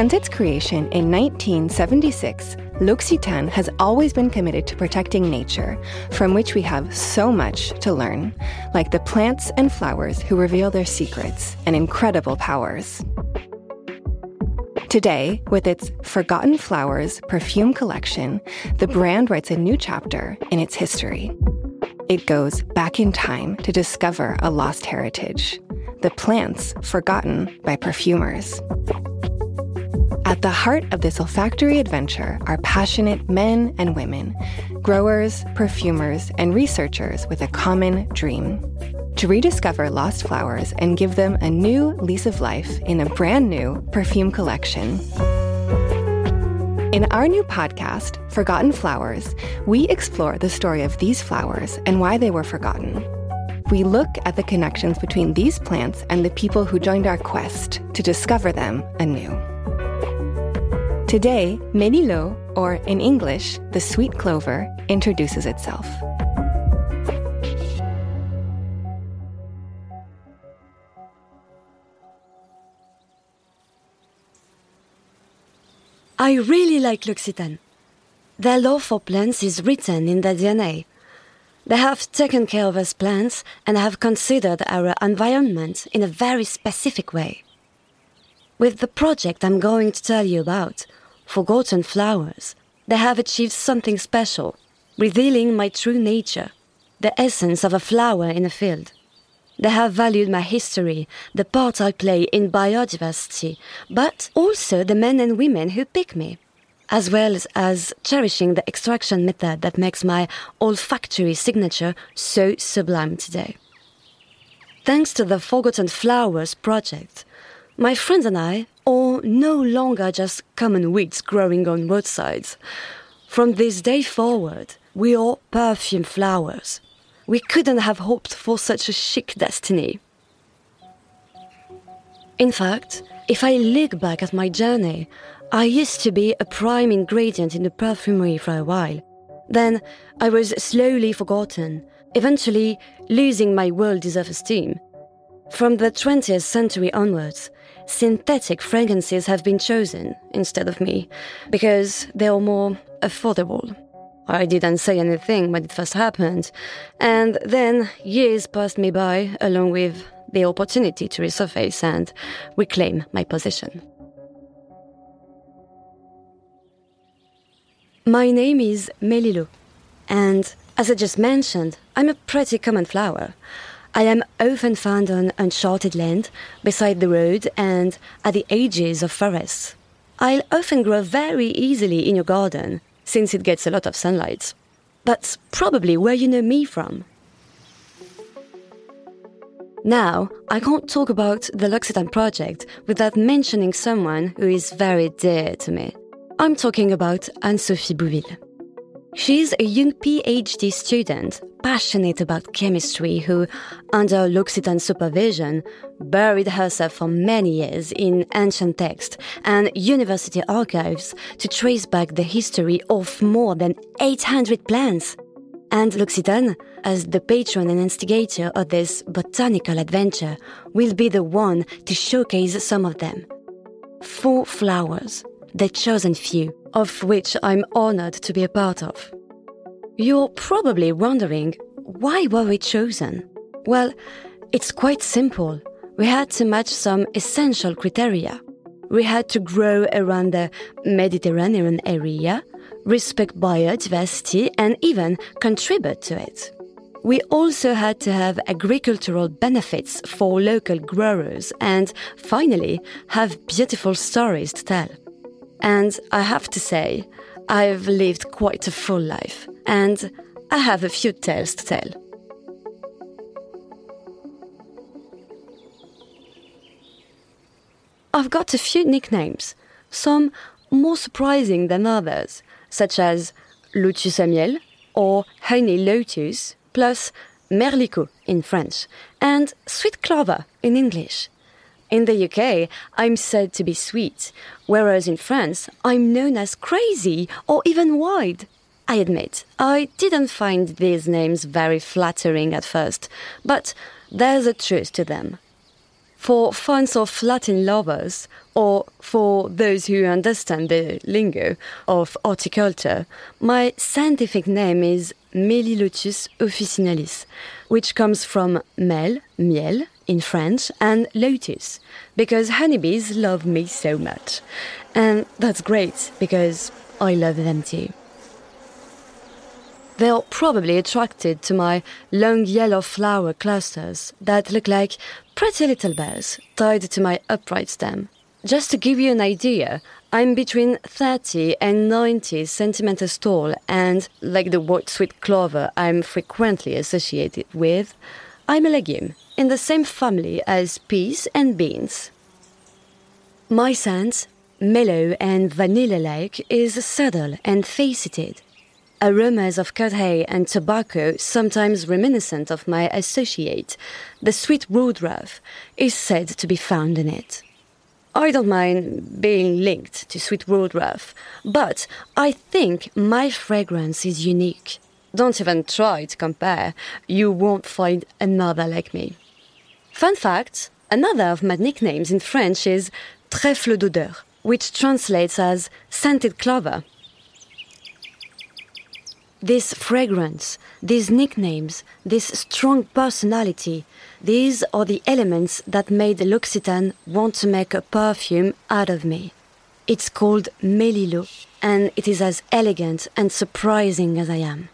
Since its creation in 1976, L'Occitane has always been committed to protecting nature, from which we have so much to learn, like the plants and flowers who reveal their secrets and incredible powers. Today, with its Forgotten Flowers perfume collection, the brand writes a new chapter in its history. It goes back in time to discover a lost heritage the plants forgotten by perfumers. At the heart of this olfactory adventure are passionate men and women, growers, perfumers, and researchers with a common dream to rediscover lost flowers and give them a new lease of life in a brand new perfume collection. In our new podcast, Forgotten Flowers, we explore the story of these flowers and why they were forgotten. We look at the connections between these plants and the people who joined our quest to discover them anew. Today, Mélilot, or in English, the sweet clover, introduces itself. I really like L'Occitane. Their love for plants is written in their DNA. They have taken care of us plants and have considered our environment in a very specific way. With the project I'm going to tell you about, forgotten flowers, they have achieved something special, revealing my true nature, the essence of a flower in a field. They have valued my history, the part I play in biodiversity, but also the men and women who pick me, as well as cherishing the extraction method that makes my olfactory signature so sublime today. Thanks to the Forgotten Flowers project, my friends and I are no longer just common weeds growing on roadsides. From this day forward, we are perfume flowers. We couldn't have hoped for such a chic destiny. In fact, if I look back at my journey, I used to be a prime ingredient in the perfumery for a while. Then I was slowly forgotten, eventually losing my well deserved esteem. From the 20th century onwards, synthetic fragrances have been chosen instead of me because they are more affordable. I didn't say anything when it first happened, and then years passed me by along with the opportunity to resurface and reclaim my position. My name is Mélilot, and as I just mentioned, I'm a pretty common flower. I am often found on uncharted land, beside the road, and at the edges of forests. I'll often grow very easily in your garden, since it gets a lot of sunlight. That's probably where you know me from. Now, I can't talk about the L'Occitane project without mentioning someone who is very dear to me. I'm talking about Anne Sophie Bouville. She's a young PhD student passionate about chemistry who, under L'Occitane supervision, buried herself for many years in ancient texts and university archives to trace back the history of more than 800 plants. And L'Occitane, as the patron and instigator of this botanical adventure, will be the one to showcase some of them. Four flowers, the chosen few, of which I'm honored to be a part of. You're probably wondering why were we chosen? Well, it's quite simple. We had to match some essential criteria. We had to grow around the Mediterranean area, respect biodiversity, and even contribute to it. We also had to have agricultural benefits for local growers and, finally, have beautiful stories to tell. And I have to say, I've lived quite a full life, and I have a few tales to tell. I've got a few nicknames, some more surprising than others, such as Lotus à miel or Honey Lotus, plus Merlicot in French, and Sweet Clover in English. In the UK, I'm said to be sweet, whereas in France, I'm known as crazy or even wild. I admit, I didn't find these names very flattering at first, but there's a truth to them. For fans of Latin lovers, or for those who understand the lingo of horticulture, my scientific name is Melilotus officinalis, which comes from mel, miel in French, and lotus, because honeybees love me so much. And that's great because I love them too. They are probably attracted to my long yellow flower clusters that look like pretty little bells tied to my upright stem. Just to give you an idea, I'm between 30 and 90 centimeters tall, and like the white sweet clover I'm frequently associated with, I'm a legume in the same family as peas and beans. My scent, mellow and vanilla like, is subtle and faceted aromas of cut hay and tobacco, sometimes reminiscent of my associate, the sweet woodruff, is said to be found in it. I don't mind being linked to sweet woodruff, but I think my fragrance is unique. Don't even try to compare, you won't find another like me. Fun fact another of my nicknames in French is trèfle d'odeur, which translates as scented clover. This fragrance, these nicknames, this strong personality, these are the elements that made L'Occitane want to make a perfume out of me. It's called Mélilot, and it is as elegant and surprising as I am.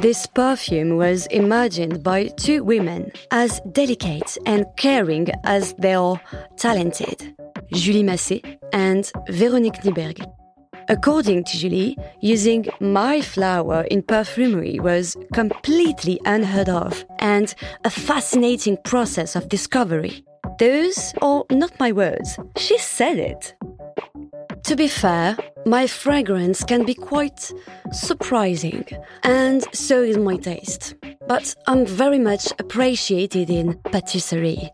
This perfume was imagined by two women as delicate and caring as they are talented Julie Massé and Véronique Nyberg. According to Julie, using my flower in perfumery was completely unheard of and a fascinating process of discovery. Those are not my words, she said it. To be fair, my fragrance can be quite surprising, and so is my taste. But I'm very much appreciated in patisserie.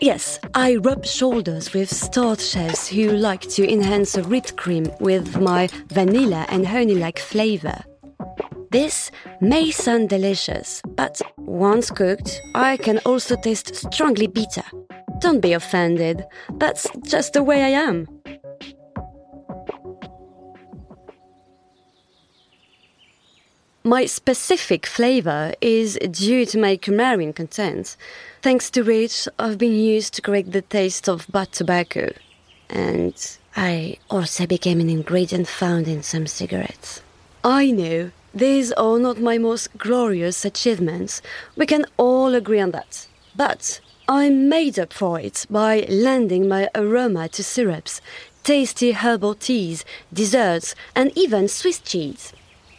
Yes, I rub shoulders with start chefs who like to enhance a whipped cream with my vanilla and honey like flavor. This may sound delicious, but once cooked, I can also taste strongly bitter. Don't be offended, that's just the way I am. My specific flavor is due to my coumarin content, thanks to which I've been used to correct the taste of bad tobacco. And I also became an ingredient found in some cigarettes. I know these are not my most glorious achievements. We can all agree on that. But I made up for it by lending my aroma to syrups, tasty herbal teas, desserts, and even Swiss cheese.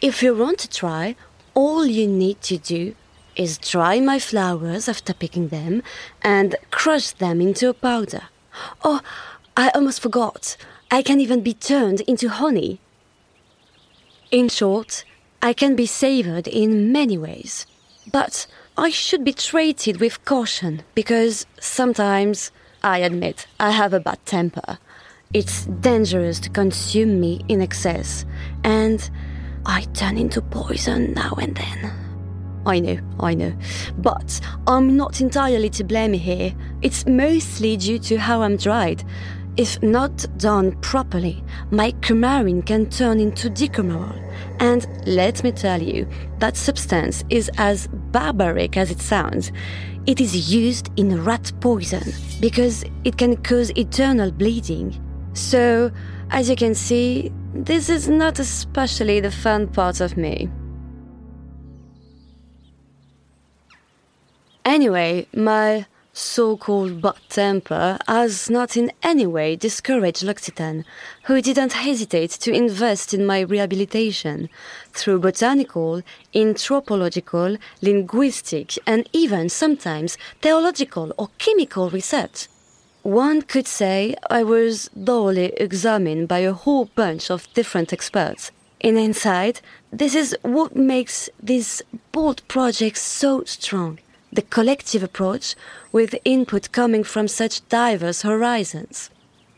If you want to try, all you need to do is dry my flowers after picking them and crush them into a powder. Oh, I almost forgot. I can even be turned into honey. In short, I can be savored in many ways. But I should be treated with caution because sometimes, I admit, I have a bad temper. It's dangerous to consume me in excess, and I turn into poison now and then. I know, I know. But I'm not entirely to blame here. It's mostly due to how I'm dried. If not done properly, my coumarin can turn into dicumarol. And let me tell you, that substance is as barbaric as it sounds. It is used in rat poison because it can cause eternal bleeding. So, as you can see, this is not especially the fun part of me. Anyway, my so called bad temper has not in any way discouraged L'Occitane, who didn't hesitate to invest in my rehabilitation through botanical, anthropological, linguistic, and even sometimes theological or chemical research. One could say I was thoroughly examined by a whole bunch of different experts. In hindsight, this is what makes these bold projects so strong the collective approach with input coming from such diverse horizons.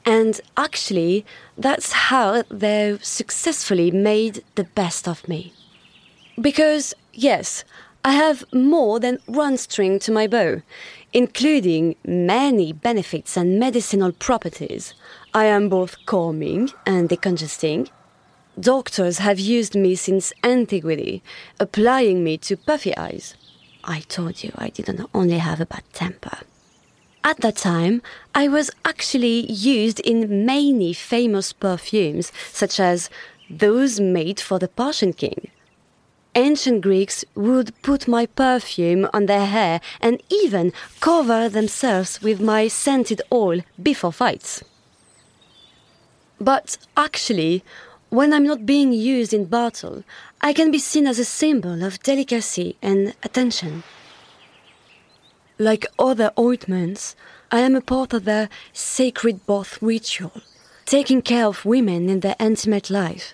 And actually, that's how they've successfully made the best of me. Because, yes, I have more than one string to my bow, including many benefits and medicinal properties. I am both calming and decongesting. Doctors have used me since antiquity, applying me to puffy eyes. I told you I didn't only have a bad temper. At that time, I was actually used in many famous perfumes, such as those made for the Persian king. Ancient Greeks would put my perfume on their hair and even cover themselves with my scented oil before fights. But actually, when I'm not being used in battle, I can be seen as a symbol of delicacy and attention. Like other ointments, I am a part of the sacred bath ritual, taking care of women in their intimate life.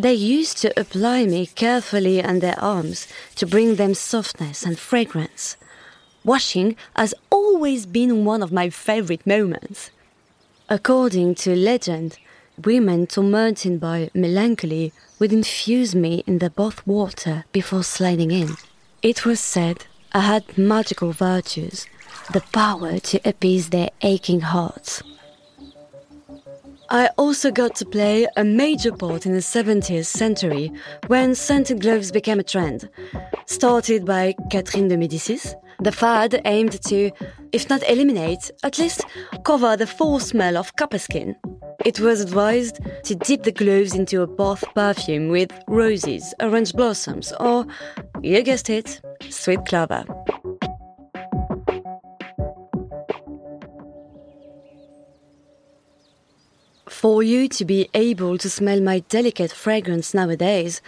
They used to apply me carefully on their arms to bring them softness and fragrance. Washing has always been one of my favorite moments. According to legend, women tormented by melancholy would infuse me in the bath water before sliding in. It was said I had magical virtues, the power to appease their aching hearts. I also got to play a major part in the 70th century when scented gloves became a trend. Started by Catherine de Medicis, the fad aimed to, if not eliminate, at least cover the full smell of copper skin. It was advised to dip the gloves into a bath perfume with roses, orange blossoms, or, you guessed it, sweet clover. For you to be able to smell my delicate fragrance nowadays,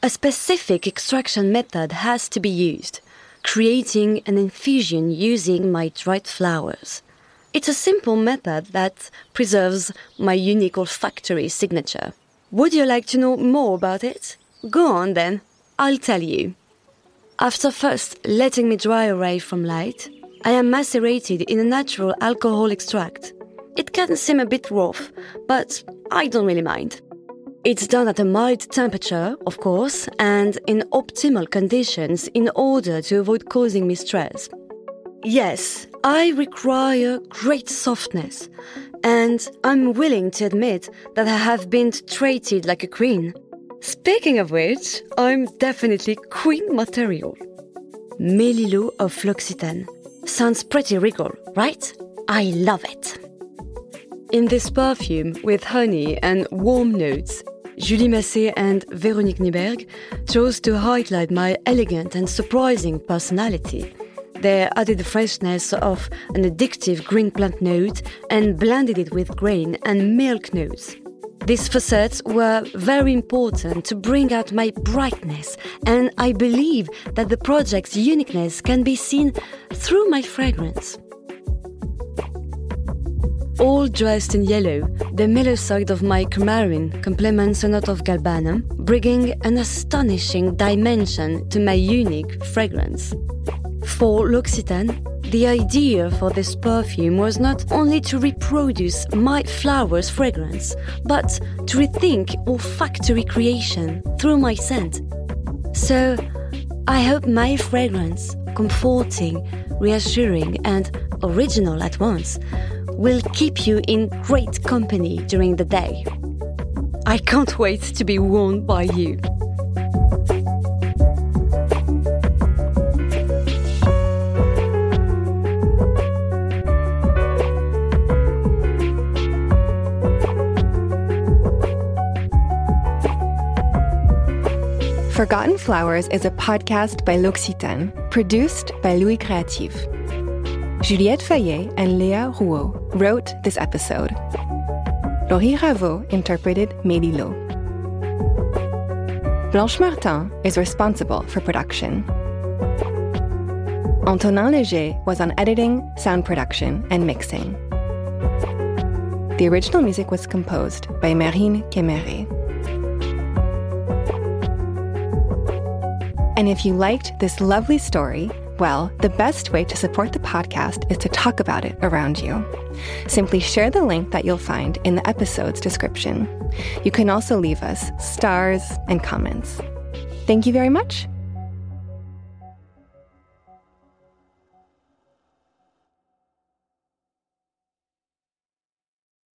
a specific extraction method has to be used, creating an infusion using my dried flowers. It's a simple method that preserves my unique olfactory signature. Would you like to know more about it? Go on then, I'll tell you. After first letting me dry away from light, I am macerated in a natural alcohol extract. It can seem a bit rough, but I don't really mind. It's done at a mild temperature, of course, and in optimal conditions in order to avoid causing me stress. Yes, I require great softness, and I'm willing to admit that I have been treated like a queen. Speaking of which, I'm definitely queen material. Mélilot of L'Occitane. Sounds pretty regal, right? I love it. In this perfume, with honey and warm notes, Julie Massé and Véronique Nyberg chose to highlight my elegant and surprising personality. They added the freshness of an addictive green plant note and blended it with grain and milk notes. These facets were very important to bring out my brightness, and I believe that the project's uniqueness can be seen through my fragrance. All dressed in yellow, the mellow side of my coumarin complements a note of galbanum, bringing an astonishing dimension to my unique fragrance. For L'Occitane, the idea for this perfume was not only to reproduce my flower's fragrance, but to rethink olfactory creation through my scent. So, I hope my fragrance, comforting, reassuring, and original at once, will keep you in great company during the day. I can't wait to be worn by you. Forgotten Flowers is a podcast by L'Occitane, produced by Louie Créative. Juliette Fayet and Léa Rouaud wrote this episode. Laurie Raveau interpreted Mélilot. Blanche Martin is responsible for production. Antonin Léger was on editing, sound production, and mixing. The original music was composed by Marine Quéméré. And if you liked this lovely story, well, the best way to support the podcast is to talk about it around you. Simply share the link that you'll find in the episode's description. You can also leave us stars and comments. Thank you very much,